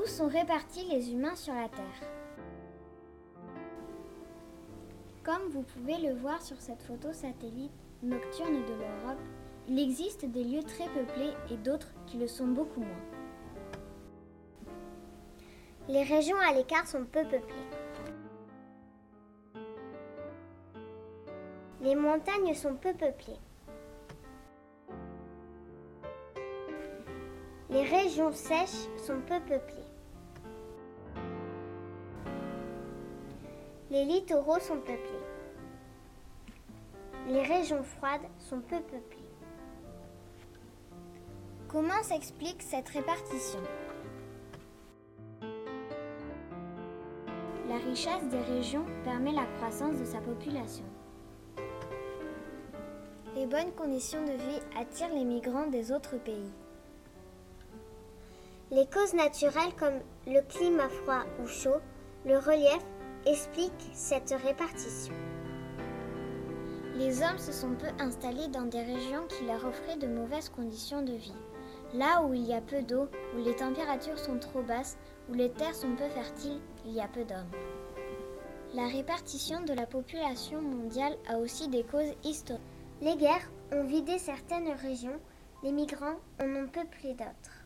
Où sont répartis les humains sur la Terre Comme vous pouvez le voir sur cette photo satellite nocturne de l'Europe, il existe des lieux très peuplés et d'autres qui le sont beaucoup moins. Les régions à l'écart sont peu peuplées. Les montagnes sont peu peuplées. Les régions sèches sont peu peuplées. Les littoraux sont peuplés. Les régions froides sont peu peuplées. Comment s'explique cette répartition? La richesse des régions permet la croissance de sa population. Les bonnes conditions de vie attirent les migrants des autres pays. Les causes naturelles comme le climat froid ou chaud, le relief expliquent cette répartition. Les hommes se sont peu installés dans des régions qui leur offraient de mauvaises conditions de vie. Là où il y a peu d'eau, où les températures sont trop basses, où les terres sont peu fertiles, il y a peu d'hommes. La répartition de la population mondiale a aussi des causes historiques. Les guerres ont vidé certaines régions, les migrants en ont peuplé d'autres.